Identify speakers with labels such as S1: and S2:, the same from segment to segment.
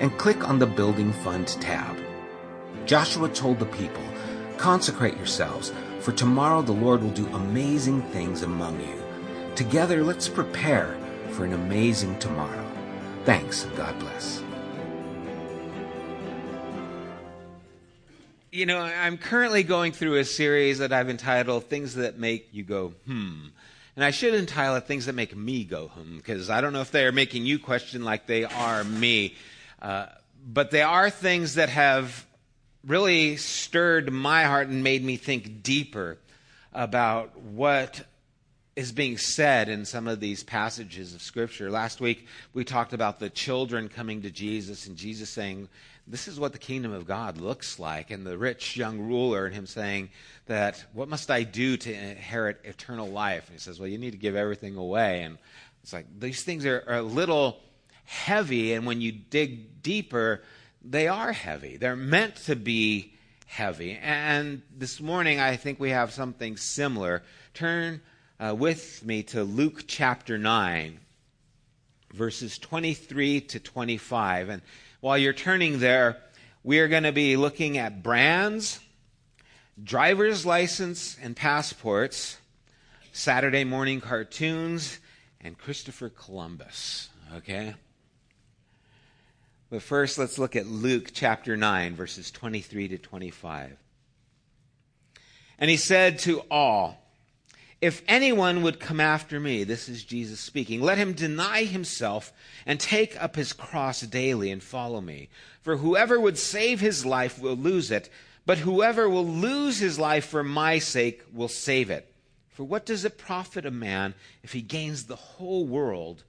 S1: and click on the Building Fund tab. Joshua told the people, Consecrate yourselves, for tomorrow the Lord will do amazing things among you. Together, let's prepare for an amazing tomorrow. Thanks, and God bless.
S2: You know, I'm currently going through a series that I've entitled Things That Make You Go, Hmm. And I should entitle it Things That Make Me Go, Hmm, because I don't know if they are making you question like they are me. Uh, but they are things that have really stirred my heart and made me think deeper about what is being said in some of these passages of Scripture. Last week, we talked about the children coming to Jesus and Jesus saying, This is what the kingdom of God looks like. And the rich young ruler and him saying that, What must I do to inherit eternal life? And he says, Well, you need to give everything away. And it's like, these things are, are a little heavy, and when you dig deeper, they are heavy. They're meant to be heavy. And this morning, I think we have something similar. Turn uh, with me to Luke chapter 9, verses 23 to 25. And while you're turning there, we are going to be looking at brands, driver's license and passports, Saturday morning cartoons, and Christopher Columbus. Okay? But first, let's look at Luke chapter 9, verses 23 to 25. And he said to all, If anyone would come after me, this is Jesus speaking, let him deny himself and take up his cross daily and follow me. For whoever would save his life will lose it, but whoever will lose his life for my sake will save it. For what does it profit a man if he gains the whole world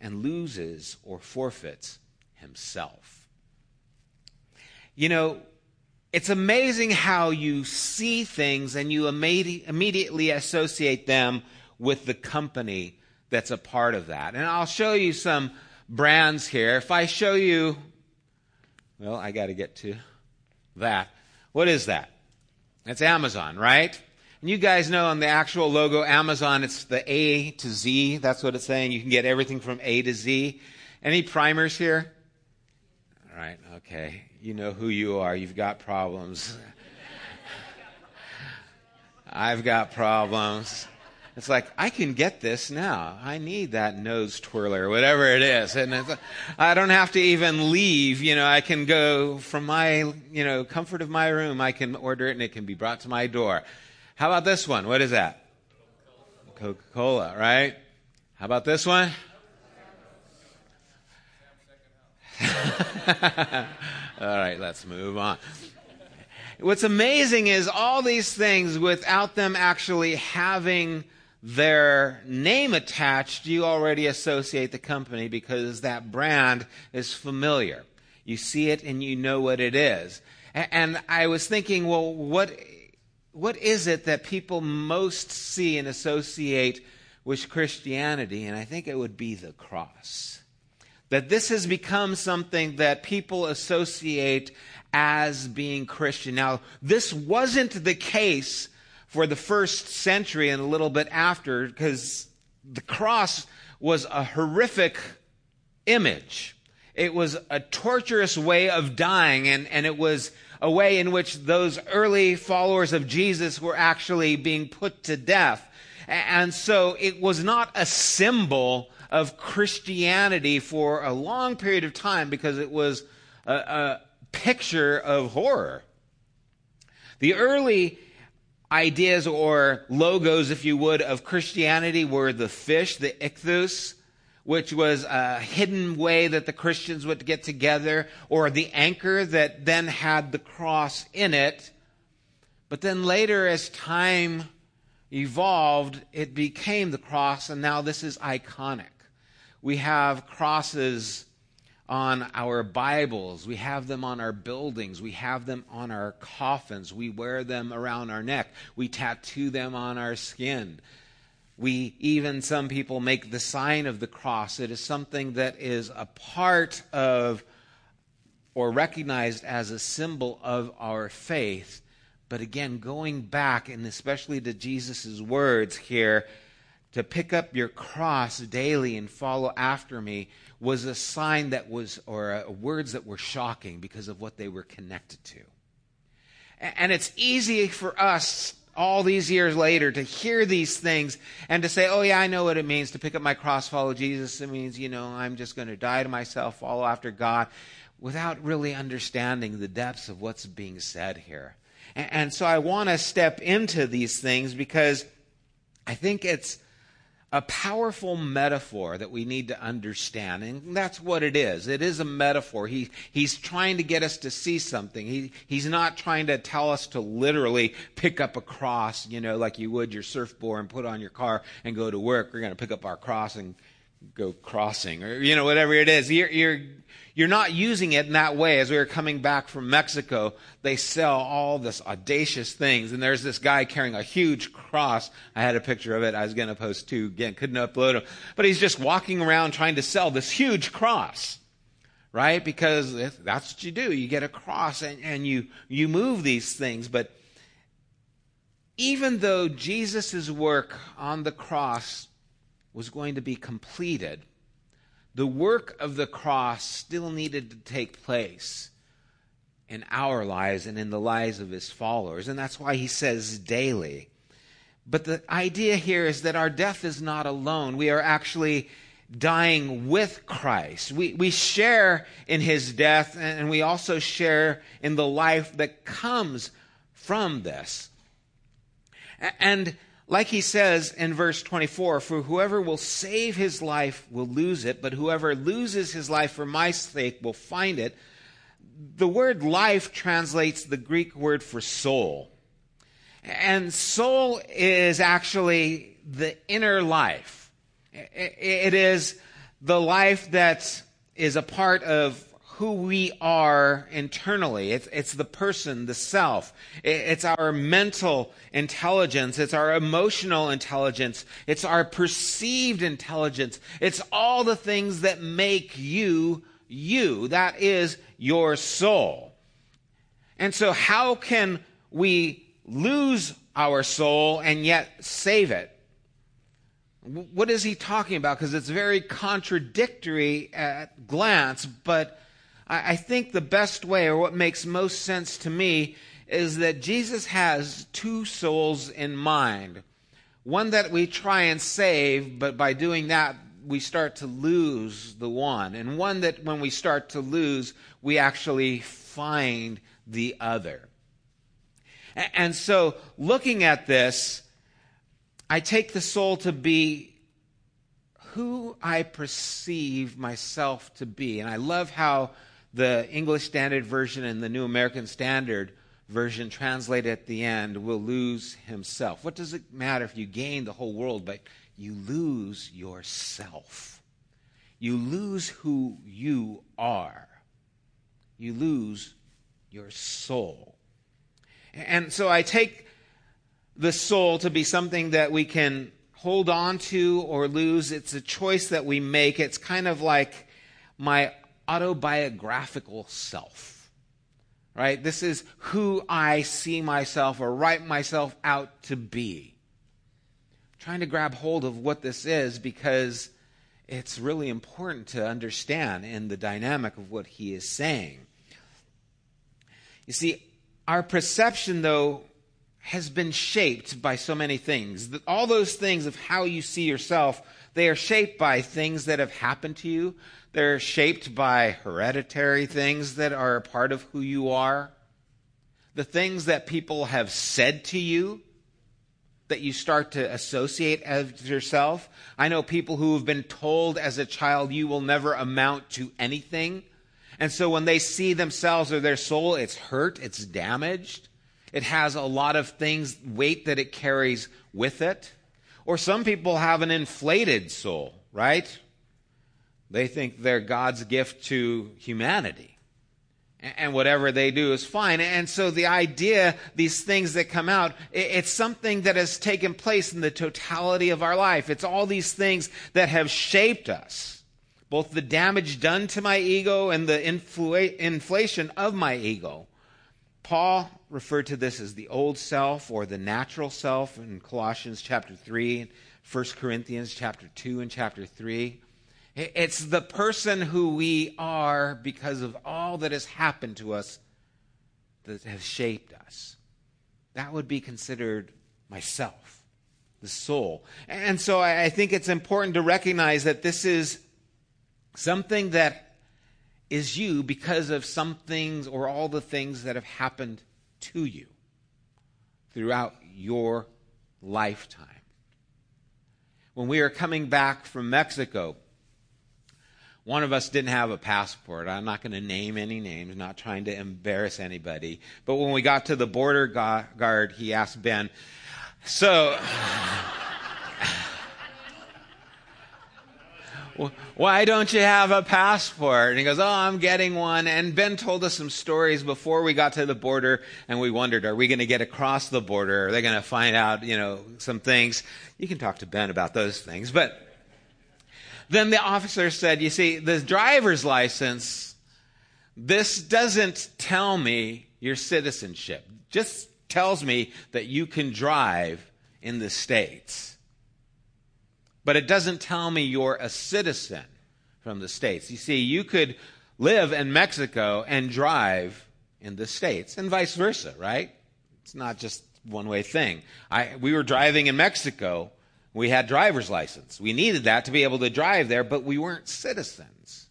S2: and loses or forfeits himself. You know, it's amazing how you see things and you immediately associate them with the company that's a part of that. And I'll show you some brands here. If I show you, well, I got to get to that. What is that? It's Amazon, right? And you guys know on the actual logo Amazon, it's the A to Z. That's what it's saying. You can get everything from A to Z. Any primers here? Right, okay. You know who you are. You've got problems. I've got problems. It's like, I can get this now. I need that nose twirler, whatever it is. And I don't have to even leave. You know, I can go from my, you know, comfort of my room. I can order it and it can be brought to my door. How about this one? What is that? Coca-Cola, right? How about this one? all right, let's move on. What's amazing is all these things, without them actually having their name attached, you already associate the company because that brand is familiar. You see it and you know what it is. And I was thinking, well, what, what is it that people most see and associate with Christianity? And I think it would be the cross that this has become something that people associate as being Christian. Now, this wasn't the case for the first century and a little bit after, because the cross was a horrific image. It was a torturous way of dying, and, and it was a way in which those early followers of Jesus were actually being put to death. And so it was not a symbol of Christianity for a long period of time because it was a, a picture of horror. The early ideas or logos, if you would, of Christianity were the fish, the ichthus, which was a hidden way that the Christians would get together, or the anchor that then had the cross in it. But then later, as time evolved, it became the cross, and now this is iconic. We have crosses on our Bibles. We have them on our buildings. We have them on our coffins. We wear them around our neck. We tattoo them on our skin. We even, some people make the sign of the cross. It is something that is a part of or recognized as a symbol of our faith. But again, going back, and especially to Jesus' words here, to pick up your cross daily and follow after me was a sign that was, or uh, words that were shocking because of what they were connected to. And it's easy for us all these years later to hear these things and to say, oh, yeah, I know what it means to pick up my cross, follow Jesus. It means, you know, I'm just going to die to myself, follow after God, without really understanding the depths of what's being said here. And, so I want to step into these things because I think it's a powerful metaphor that we need to understand. And that's what it is. It is a metaphor. He, he's trying to get us to see something. He, he's not trying to tell us to literally pick up a cross, you know, like you would your surfboard and put on your car and go to work. We're going to pick up our cross and go crossing or, you know, whatever it is. You're, you're, you're not using it in that way. As we were coming back from Mexico, they sell all this audacious things. And there's this guy carrying a huge cross. I had a picture of it. I was going to post two. Again, couldn't upload him. But he's just walking around trying to sell this huge cross. Right? Because that's what you do. You get a cross and, and you, you move these things. But even though Jesus' work on the cross was going to be completed, the work of the cross still needed to take place in our lives and in the lives of his followers. And that's why he says daily. But the idea here is that our death is not alone. We are actually dying with Christ. We, we share in his death and we also share in the life that comes from this. And like he says in verse 24, for whoever will save his life will lose it, but whoever loses his life for my sake will find it. The word life translates the Greek word for soul. And soul is actually the inner life. It is the life that is a part of who we are internally. It's, it's the person, the self. It's our mental intelligence. It's our emotional intelligence. It's our perceived intelligence. It's all the things that make you you. That is your soul. And so, how can we lose our soul and yet save it? What is he talking about? Because it's very contradictory at glance, but I think the best way, or what makes most sense to me, is that Jesus has two souls in mind. One that we try and save, but by doing that, we start to lose the one. And one that when we start to lose, we actually find the other. And so, looking at this, I take the soul to be who I perceive myself to be. And I love how the English Standard Version and the New American Standard Version translate at the end will lose himself. What does it matter if you gain the whole world, but you lose yourself? You lose who you are. You lose your soul. And so I take the soul to be something that we can hold on to or lose. It's a choice that we make. It's kind of like my autobiographical self. Right? This is who I see myself or write myself out to be. I'm trying to grab hold of what this is because it's really important to understand in the dynamic of what he is saying. You see, our perception, though, has been shaped by so many things. All those things of how you see yourself, they are shaped by things that have happened to you. They're shaped by hereditary things that are a part of who you are. The things that people have said to you that you start to associate as yourself. I know people who have been told as a child, you will never amount to anything. And so when they see themselves or their soul, it's hurt, it's damaged. It has a lot of things, weight that it carries with it. Or some people have an inflated soul, right? They think they're God's gift to humanity and whatever they do is fine. And so the idea, these things that come out, it's something that has taken place in the totality of our life. It's all these things that have shaped us. Both the damage done to my ego and the inflation of my ego. Paul referred to this as the old self or the natural self in Colossians chapter 3, 1 Corinthians chapter 2 and chapter 3. It's the person who we are because of all that has happened to us that has shaped us. That would be considered myself, the soul. And so I think it's important to recognize that this is something that is you because of some things or all the things that have happened to you throughout your lifetime. When we are coming back from Mexico, one of us didn't have a passport. I'm not going to name any names, not trying to embarrass anybody. But when we got to the border guard, he asked Ben, So, why don't you have a passport? And he goes, Oh, I'm getting one. And Ben told us some stories before we got to the border, and we wondered, Are we going to get across the border? Are they going to find out, you know, some things? You can talk to Ben about those things. But then the officer said, You see, the driver's license, this doesn't tell me your citizenship. Just tells me that you can drive in the States. But it doesn't tell me you're a citizen from the States. You see, you could live in Mexico and drive in the States, and vice versa, right? It's not just one way thing. I, we were driving in Mexico we had driver's license. We needed that to be able to drive there, but we weren't citizens.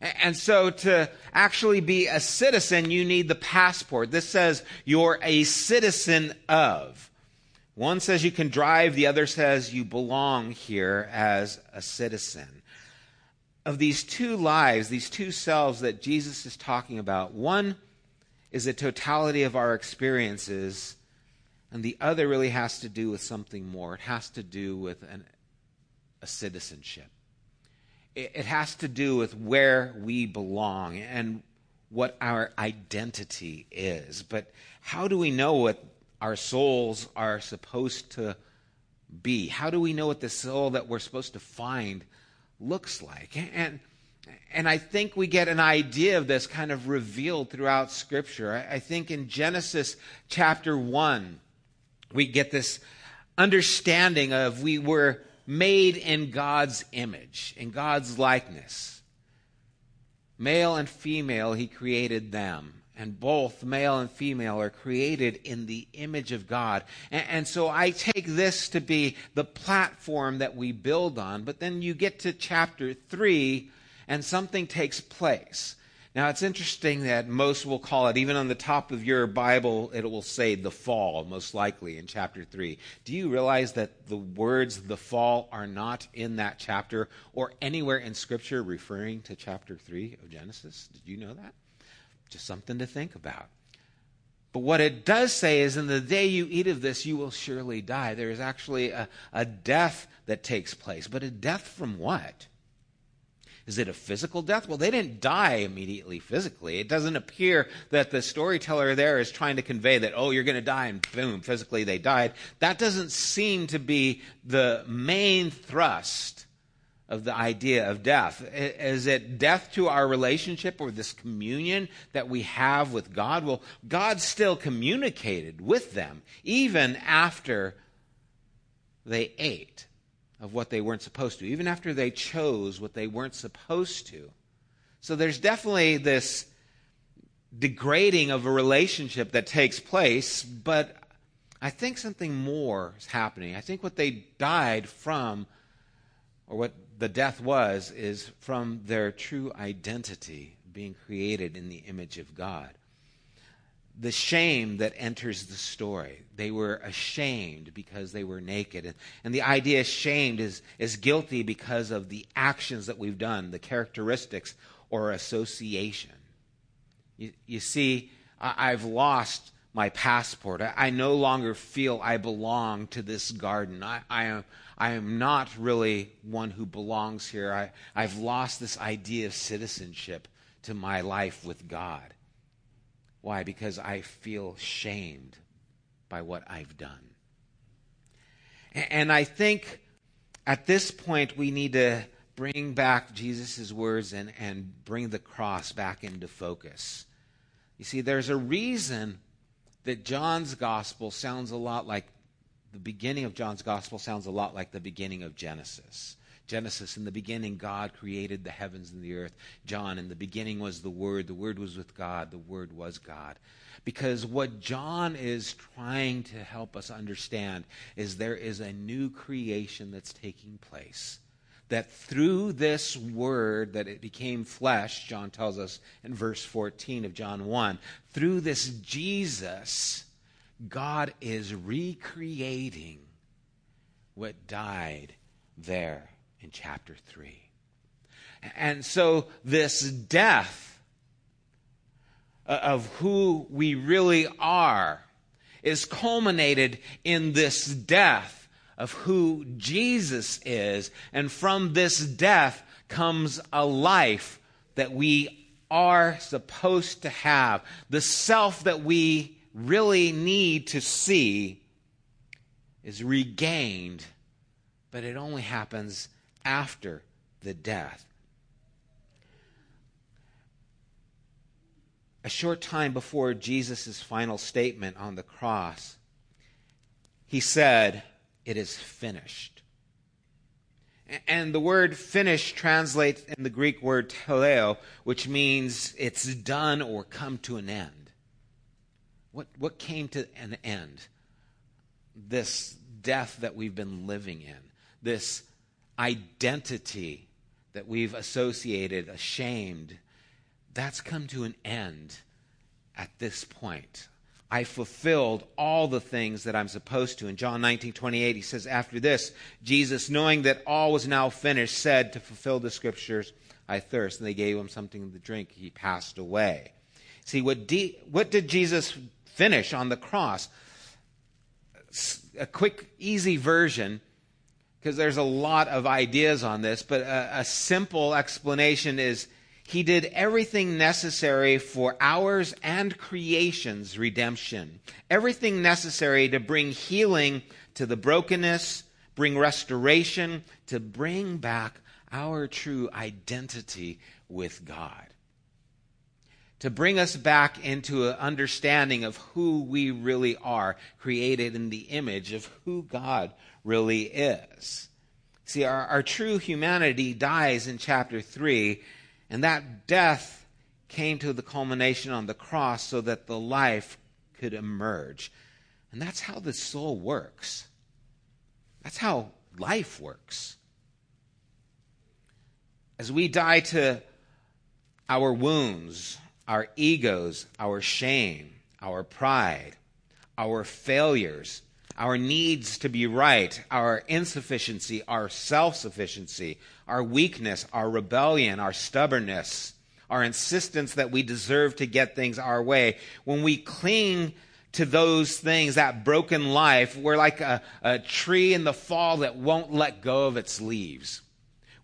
S2: And so to actually be a citizen, you need the passport. This says you're a citizen of. One says you can drive, the other says you belong here as a citizen. Of these two lives, these two selves that Jesus is talking about, one is the totality of our experiences and the other really has to do with something more. It has to do with an, a citizenship. It, it has to do with where we belong and what our identity is. But how do we know what our souls are supposed to be? How do we know what the soul that we're supposed to find looks like? And and I think we get an idea of this kind of revealed throughout Scripture. I, I think in Genesis chapter 1, we get this understanding of we were made in God's image, in God's likeness. Male and female, He created them. And both male and female are created in the image of God. And, and, so I take this to be the platform that we build on. But then you get to chapter 3, and something takes place. Now, it's interesting that most will call it, even on the top of your Bible, it will say the fall, most likely in chapter 3. Do you realize that the words the fall are not in that chapter or anywhere in Scripture referring to chapter 3 of Genesis? Did you know that? Just something to think about. But what it does say is, in the day you eat of this, you will surely die. There is actually a, a death that takes place. But a death from what? Is it a physical death? Well, they didn't die immediately physically. It doesn't appear that the storyteller there is trying to convey that, oh, you're going to die, and boom, physically they died. That doesn't seem to be the main thrust of the idea of death. Is it death to our relationship or this communion that we have with God? Well, God still communicated with them even after they ate. of what they weren't supposed to, even after they chose what they weren't supposed to. So there's definitely this degrading of a relationship that takes place, but I think something more is happening. I think what they died from, or what the death was, is from their true identity being created in the image of God the shame that enters the story. They were ashamed because they were naked. And, the idea shamed is, is guilty because of the actions that we've done, the characteristics or association. You, you see, I, have lost my passport. I, I, no longer feel I belong to this garden. I, I, am, I am not really one who belongs here. I, I've lost this idea of citizenship to my life with God. Why? Because I feel shamed by what I've done. And I think at this point we need to bring back Jesus' words and, and bring the cross back into focus. You see, there's a reason that John's gospel sounds a lot like the beginning of John's gospel sounds a lot like the beginning of Genesis. Genesis, in the beginning, God created the heavens and the earth. John, in the beginning was the Word. The Word was with God. The Word was God. Because what John is trying to help us understand is there is a new creation that's taking place. That through this Word, that it became flesh, John tells us in verse 14 of John 1, through this Jesus, God is recreating what died there in chapter 3. And so, this death uh, of who we really are is culminated in this death of who Jesus is. And from this death comes a life that we are supposed to have. The self that we really need to see is regained, but it only happens after the death. A short time before Jesus' final statement on the cross, he said, It is finished. And the word finish translates in the Greek word teleo, which means it's done or come to an end. What, what came to an end? This death that we've been living in, this identity that we've associated, ashamed, that's come to an end at this point. I fulfilled all the things that I'm supposed to. In John 19, 28, he says, After this, Jesus, knowing that all was now finished, said to fulfill the scriptures, I thirst. And they gave him something to drink. He passed away. See, what, what did Jesus finish on the cross? A quick, easy version because there's a lot of ideas on this, but a, a, simple explanation is he did everything necessary for ours and creation's redemption. Everything necessary to bring healing to the brokenness, bring restoration, to bring back our true identity with God. To bring us back into an understanding of who we really are, created in the image of who God really is. See, our, our true humanity dies in chapter 3, and that death came to the culmination on the cross so that the life could emerge. And that's how the soul works. That's how life works. As we die to our wounds, our egos, our shame, our pride, our failures, our needs to be right, our insufficiency, our self sufficiency, our weakness, our rebellion, our stubbornness, our insistence that we deserve to get things our way, when we cling to those things, that broken life, we're like a, a tree in the fall that won't let go of its leaves.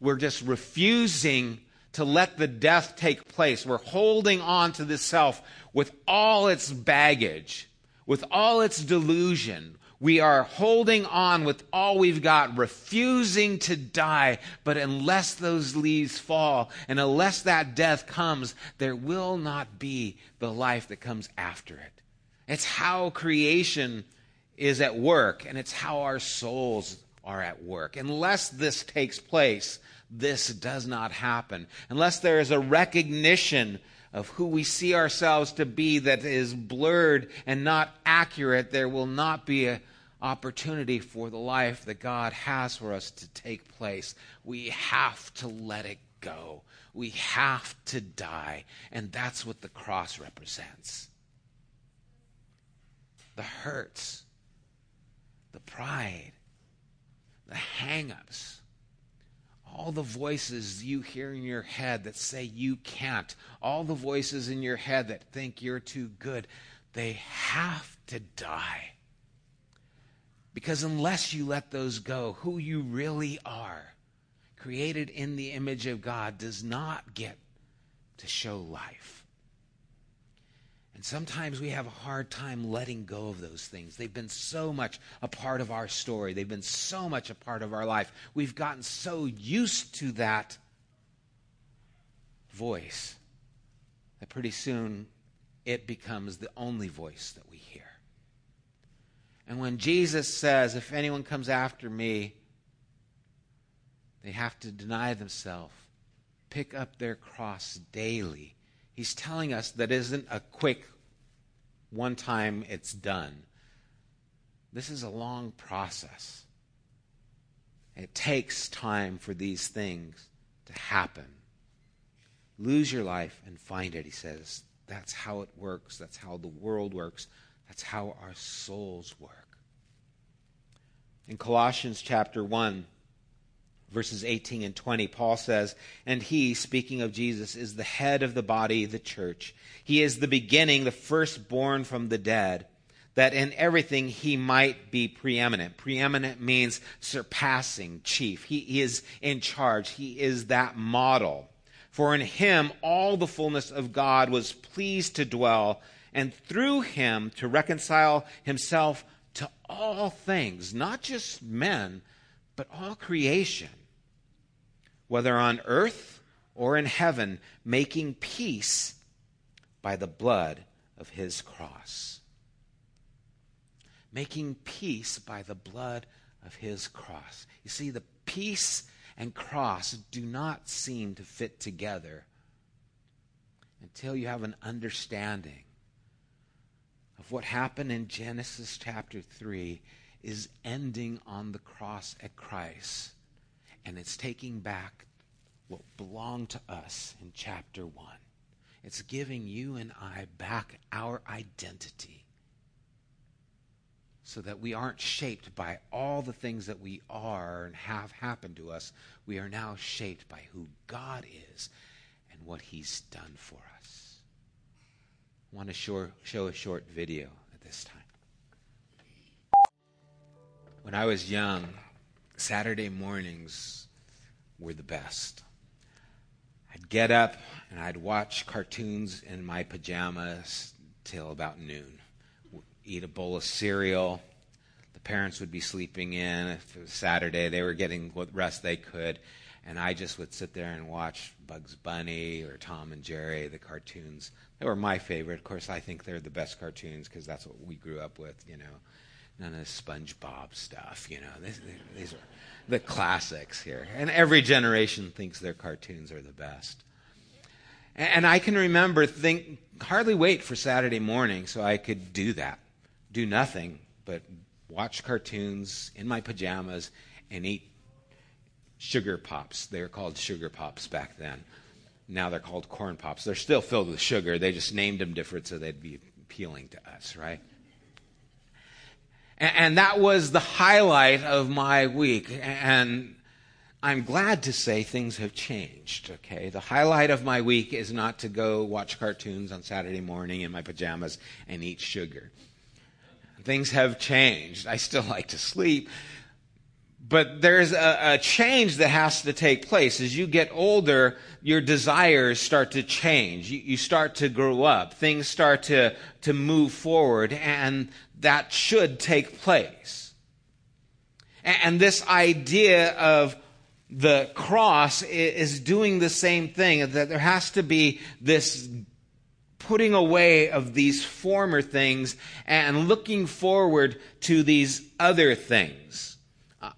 S2: We're just refusing to let the death take place. We're holding on to this self with all its baggage, with all its delusion, we are holding on with all we've got, refusing to die. But unless those leaves fall and unless that death comes, there will not be the life that comes after it. It's how creation is at work, and it's how our souls are at work. Unless this takes place, this does not happen. Unless there is a recognition of who we see ourselves to be that is blurred and not accurate, there will not be an opportunity for the life that God has for us to take place. We have to let it go. We have to die. And that's what the cross represents the hurts, the pride, the hang ups, all the voices you hear in your head that say you can't, all the voices in your head that think you're too good, they have to die. Because unless you let those go, who you really are, created in the image of God, does not get to show life. And sometimes we have a hard time letting go of those things. They've been so much a part of our story, they've been so much a part of our life. We've gotten so used to that voice that pretty soon it becomes the only voice that we hear. And when Jesus says, If anyone comes after me, they have to deny themselves, pick up their cross daily He's telling us that isn't a quick one time it's done. This is a long process. It takes time for these things to happen. Lose your life and find it, he says. That's how it works. That's how the world works. That's how our souls work. In Colossians chapter 1, verses 18 and 20, Paul says, And he, speaking of Jesus, is the head of the body, the church. He is the beginning, the firstborn from the dead, that in everything he might be preeminent. Preeminent means surpassing, chief. He is in charge, he is that model. For in him all the fullness of God was pleased to dwell, and through him to reconcile himself to all things, not just men, but all creation whether on earth or in heaven, making peace by the blood of his cross. Making peace by the blood of his cross. You see, the peace and cross do not seem to fit together until you have an understanding of what happened in Genesis chapter 3 is ending on the cross at Christ and it's taking back what belonged to us in chapter 1. It's giving you and I back our identity so that we aren't shaped by all the things that we are and have happened to us. We are now shaped by who God is and what He's done for us. I want to show, show a short video at this time. When I was young, Saturday mornings were the best. I'd get up and I'd watch cartoons in my pajamas till about noon. Eat a bowl of cereal. The parents would be sleeping in. If it was Saturday, they were getting what rest they could. And I just would sit there and watch Bugs Bunny or Tom and Jerry, the cartoons. They were my favorite. Of course, I think they're the best cartoons because that's what we grew up with, you know none of the SpongeBob stuff. You know, these, these are the classics here, and every generation thinks their cartoons are the best. And I can remember think hardly wait for Saturday morning so I could do that, do nothing but watch cartoons in my pajamas and eat sugar pops. They were called sugar pops back then. Now they're called corn pops. They're still filled with sugar. They just named them different so they'd be appealing to us, right? And that was the highlight of my week. And I'm glad to say things have changed, okay? The highlight of my week is not to go watch cartoons on Saturday morning in my pajamas and eat sugar. Things have changed. I still like to sleep. But there's a, a change that has to take place. As you get older, your desires start to change. You, you start to grow up. Things start to, to move forward. And that should take place. And this idea of the cross is doing the same thing, that there has to be this putting away of these former things and looking forward to these other things.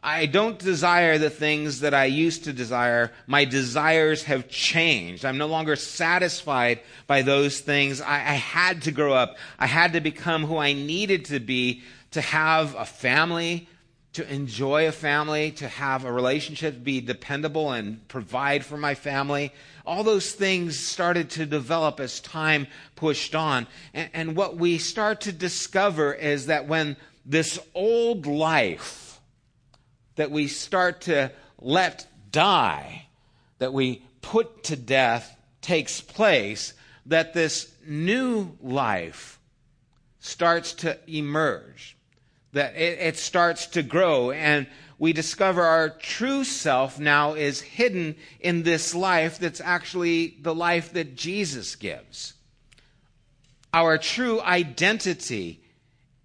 S2: I don't desire the things that I used to desire. My desires have changed. I'm no longer satisfied by those things. I, I, had to grow up. I had to become who I needed to be to have a family, to enjoy a family, to have a relationship, be dependable and provide for my family. All those things started to develop as time pushed on. and, and what we start to discover is that when this old life, that we start to let die, that we put to death, takes place, that this new life starts to emerge, that it, it, starts to grow, and we discover our true self now is hidden in this life that's actually the life that Jesus gives. Our true identity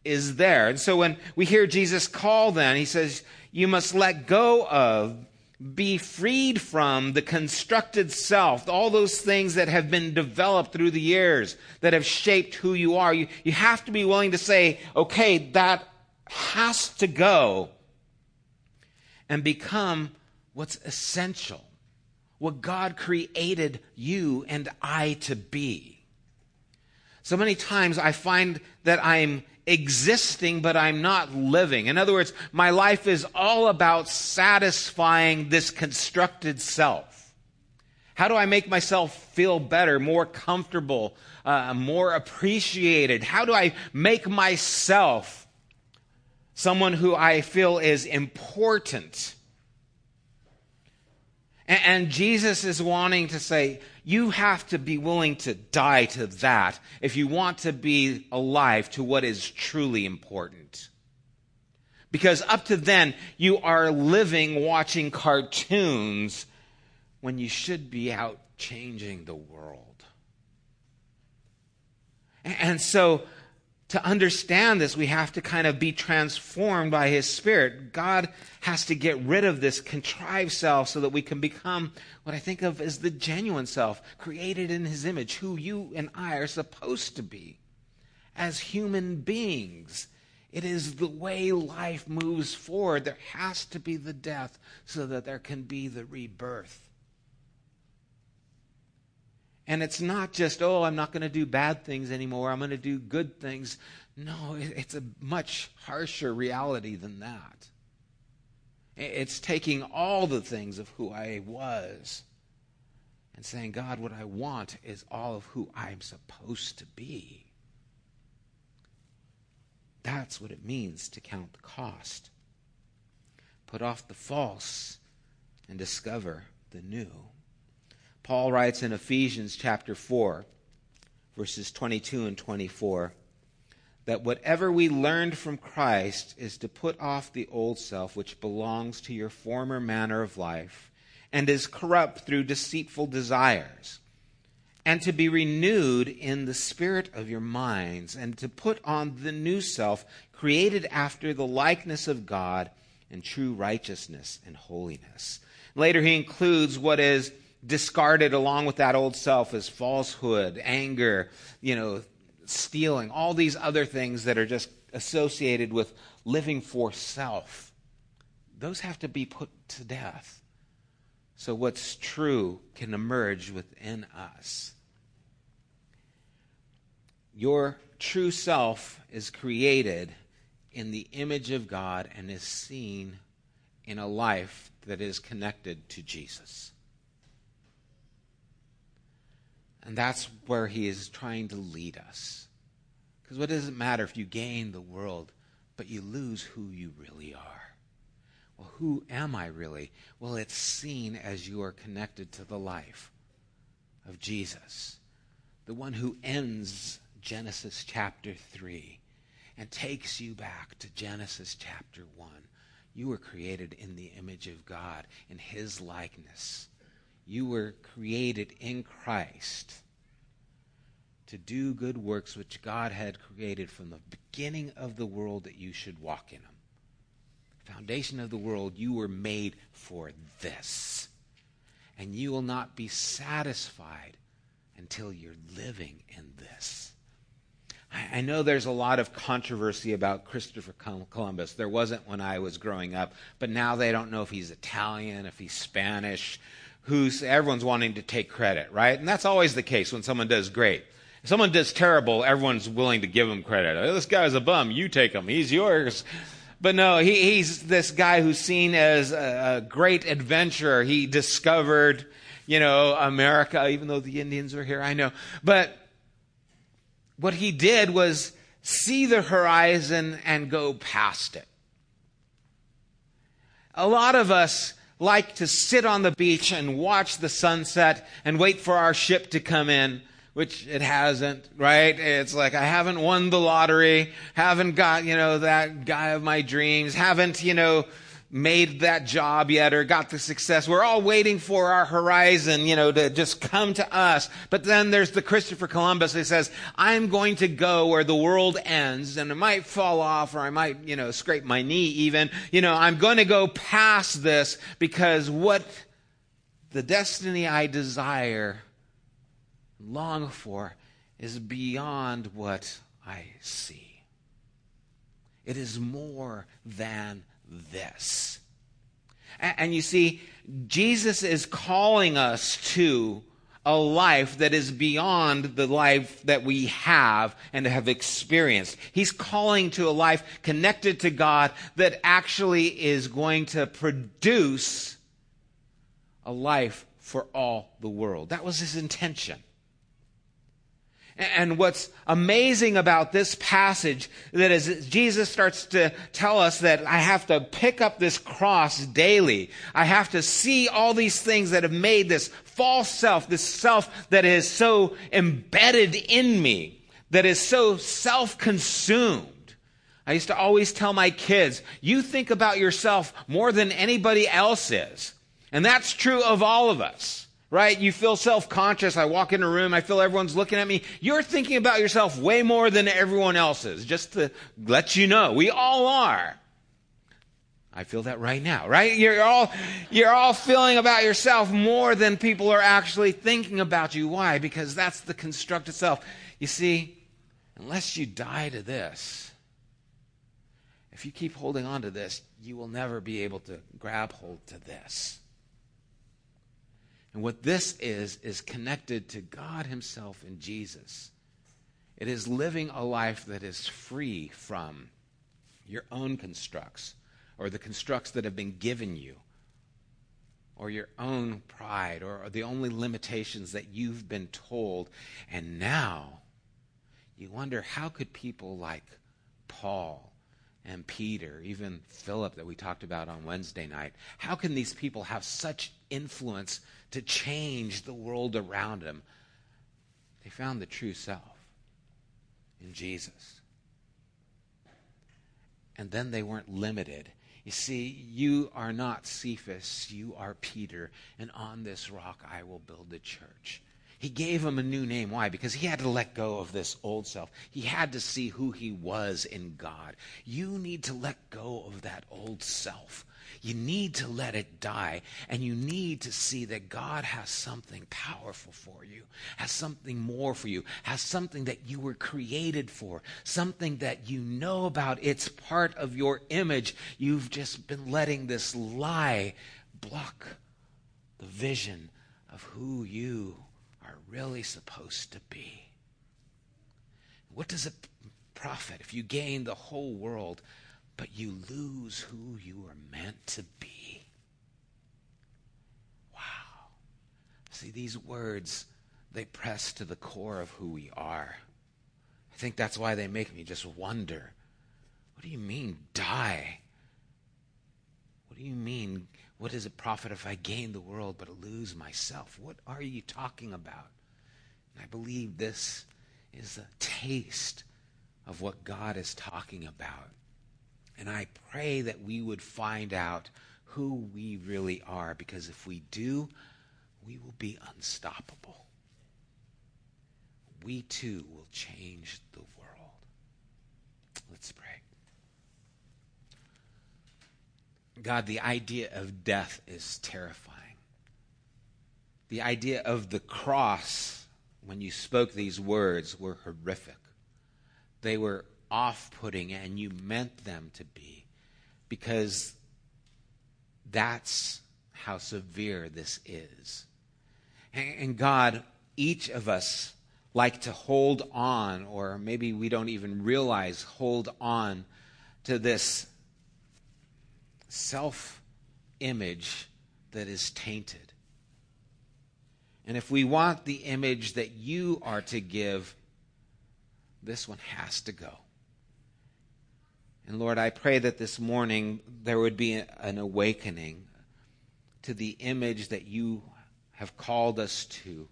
S2: is there. And so when we hear Jesus call, then, he says, you must let go of, be freed from the constructed self, all those things that have been developed through the years that have shaped who you are. You, you have to be willing to say, okay, that has to go and become what's essential, what God created you and I to be. So many times I find that I'm existing, but I'm not living. In other words, my life is all about satisfying this constructed self. How do I make myself feel better, more comfortable, uh, more appreciated? How do I make myself someone who I feel is important? And, and Jesus is wanting to say, you have to be willing to die to that if you want to be alive to what is truly important. Because up to then, you are living watching cartoons when you should be out changing the world. And so, to understand this, we have to kind of be transformed by His Spirit. God has to get rid of this contrived self so that we can become what I think of as the genuine self, created in His image, who you and I are supposed to be as human beings. It is the way life moves forward. There has to be the death so that there can be the rebirth. And it's not just, oh, I'm not going to do bad things anymore. I'm going to do good things. No, it's a much harsher reality than that. It's taking all the things of who I was and saying, God, what I want is all of who I'm supposed to be. That's what it means to count the cost. Put off the false and discover the new. Paul writes in Ephesians chapter 4, verses 22 and 24, that whatever we learned from Christ is to put off the old self, which belongs to your former manner of life and is corrupt through deceitful desires, and to be renewed in the spirit of your minds, and to put on the new self, created after the likeness of God in true righteousness and holiness. Later, he includes what is discarded along with that old self as falsehood, anger, you know, stealing, all these other things that are just associated with living for self. Those have to be put to death. So what's true can emerge within us. Your true self is created in the image of God and is seen in a life that is connected to Jesus. And that's where he is trying to lead us. Because what does it matter if you gain the world, but you lose who you really are? Well, who am I really? Well, it's seen as you are connected to the life of Jesus, the one who ends Genesis chapter 3 and takes you back to Genesis chapter 1. You were created in the image of God, in his likeness. You were created in Christ to do good works which God had created from the beginning of the world that you should walk in them. Foundation of the world, you were made for this. And you will not be satisfied until you're living in this. I know there's a lot of controversy about Christopher Columbus. There wasn't when I was growing up, but now they don't know if he's Italian, if he's Spanish. Who's everyone's wanting to take credit, right? And that's always the case when someone does great. If someone does terrible, everyone's willing to give him credit. Oh, this guy's a bum. You take him. He's yours. But no, he, he's this guy who's seen as a, a great adventurer. He discovered, you know, America, even though the Indians were here. I know. But what he did was see the horizon and go past it. A lot of us like to sit on the beach and watch the sunset and wait for our ship to come in, which it hasn't, right? It's like I haven't won the lottery, haven't got, you know, that guy of my dreams, haven't, you know, made that job yet or got the success. We're all waiting for our horizon, you know, to just come to us. But then there's the Christopher Columbus who says, I'm going to go where the world ends and it might fall off or I might, you know, scrape my knee even. You know, I'm going to go past this because what the destiny I desire, long for, is beyond what I see. It is more than this. And you see, Jesus is calling us to a life that is beyond the life that we have and have experienced. He's calling to a life connected to God that actually is going to produce a life for all the world. That was his intention. And what's amazing about this passage that is Jesus starts to tell us that I have to pick up this cross daily. I have to see all these things that have made this false self, this self that is so embedded in me, that is so self-consumed. I used to always tell my kids, you think about yourself more than anybody else is. And that's true of all of us right? You feel self conscious. I walk in a room, I feel everyone's looking at me. You're thinking about yourself way more than everyone else is, just to let you know. We all are. I feel that right now, right? You're all, you're all feeling about yourself more than people are actually thinking about you. Why? Because that's the constructed self. You see, unless you die to this, if you keep holding on to this, you will never be able to grab hold to this. And what this is, is connected to God Himself in Jesus. It is living a life that is free from your own constructs or the constructs that have been given you or your own pride or the only limitations that you've been told. And now you wonder how could people like Paul and Peter, even Philip that we talked about on Wednesday night, how can these people have such influence to change the world around them. They found the true self in Jesus. And then they weren't limited. You see, you are not Cephas, you are Peter, and on this rock I will build the church. He gave him a new name. Why? Because he had to let go of this old self. He had to see who he was in God. You need to let go of that old self you need to let it die, and you need to see that God has something powerful for you, has something more for you, has something that you were created for, something that you know about. It's part of your image. You've just been letting this lie block the vision of who you are really supposed to be. What does it profit if you gain the whole world but you lose who you are meant to be. Wow. See, these words, they press to the core of who we are. I think that's why they make me just wonder what do you mean, die? What do you mean, what does it profit if I gain the world but lose myself? What are you talking about? And I believe this is a taste of what God is talking about. And I pray that we would find out who we really are, because if we do, we will be unstoppable. We too will change the world. Let's pray. God, the idea of death is terrifying. The idea of the cross, when you spoke these words, were horrific. they were off putting and you meant them to be because that's how severe this is. And God, each of us like to hold on, or maybe we don't even realize, hold on to this self image that is tainted. And if we want the image that you are to give, this one has to go. And Lord, I pray that this morning there would be an awakening to the image that you have called us to.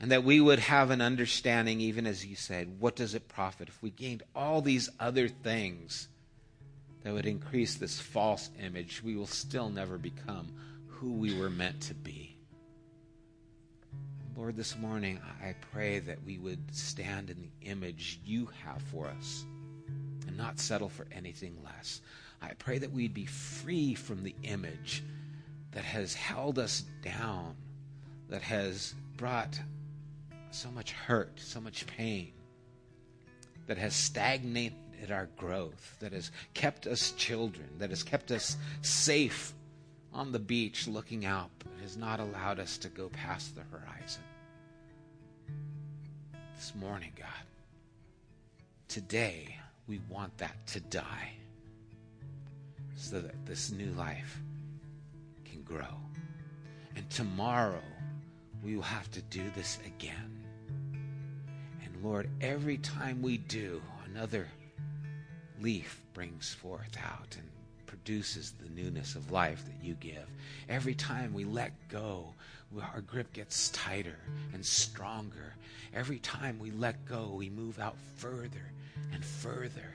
S2: And that we would have an understanding, even as you said, what does it profit if we gained all these other things that would increase this false image? We will still never become who we were meant to be. Lord, this morning I pray that we would stand in the image you have for us not settle for anything less. I pray that we'd be free from the image that has held us down, that has brought so much hurt, so much pain, that has stagnated our growth, that has kept us children, that has kept us safe on the beach looking out, but has not allowed us to go past the horizon. This morning, God, today, we want that to die so that this new life can grow. And tomorrow, we will have to do this again. And Lord, every time we do, another leaf brings forth out and produces the newness of life that you give. Every time we let go, our grip gets tighter and stronger. Every time we let go, we move out further and further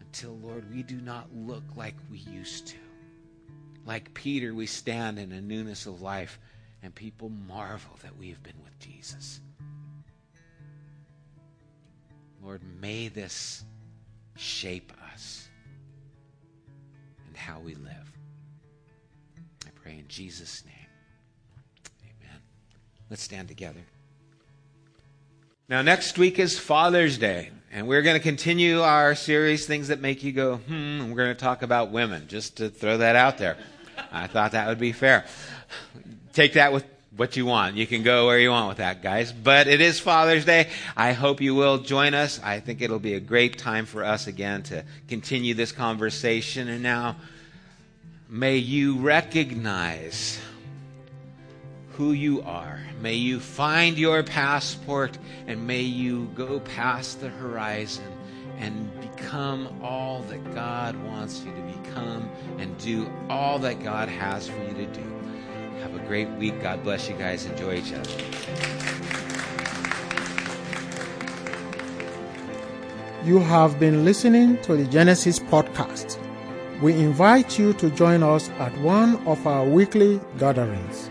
S2: until, Lord, we do not look like we used to. Like Peter, we stand in a newness of life, and people marvel that we have been with Jesus. Lord, may this shape us and how we live. I pray in Jesus' name. Amen. Let's stand together. Now, next week is Father's Day, and we're going to continue our series, Things That Make You Go, hmm, we're going to talk about women, just to throw that out there. I thought that would be fair. Take that with what you want. You can go where you want with that, guys. But it is Father's Day. I hope you will join us. I think it'll be a great time for us again to continue this conversation. And now, may you recognize who you are. May you find your passport and may you go past the horizon and become all that God wants you to become and do all that God has for you to do. Have a great week. God bless you guys. Enjoy each other.
S3: You have been listening to the Genesis podcast. We invite you to join us at one of our weekly gatherings.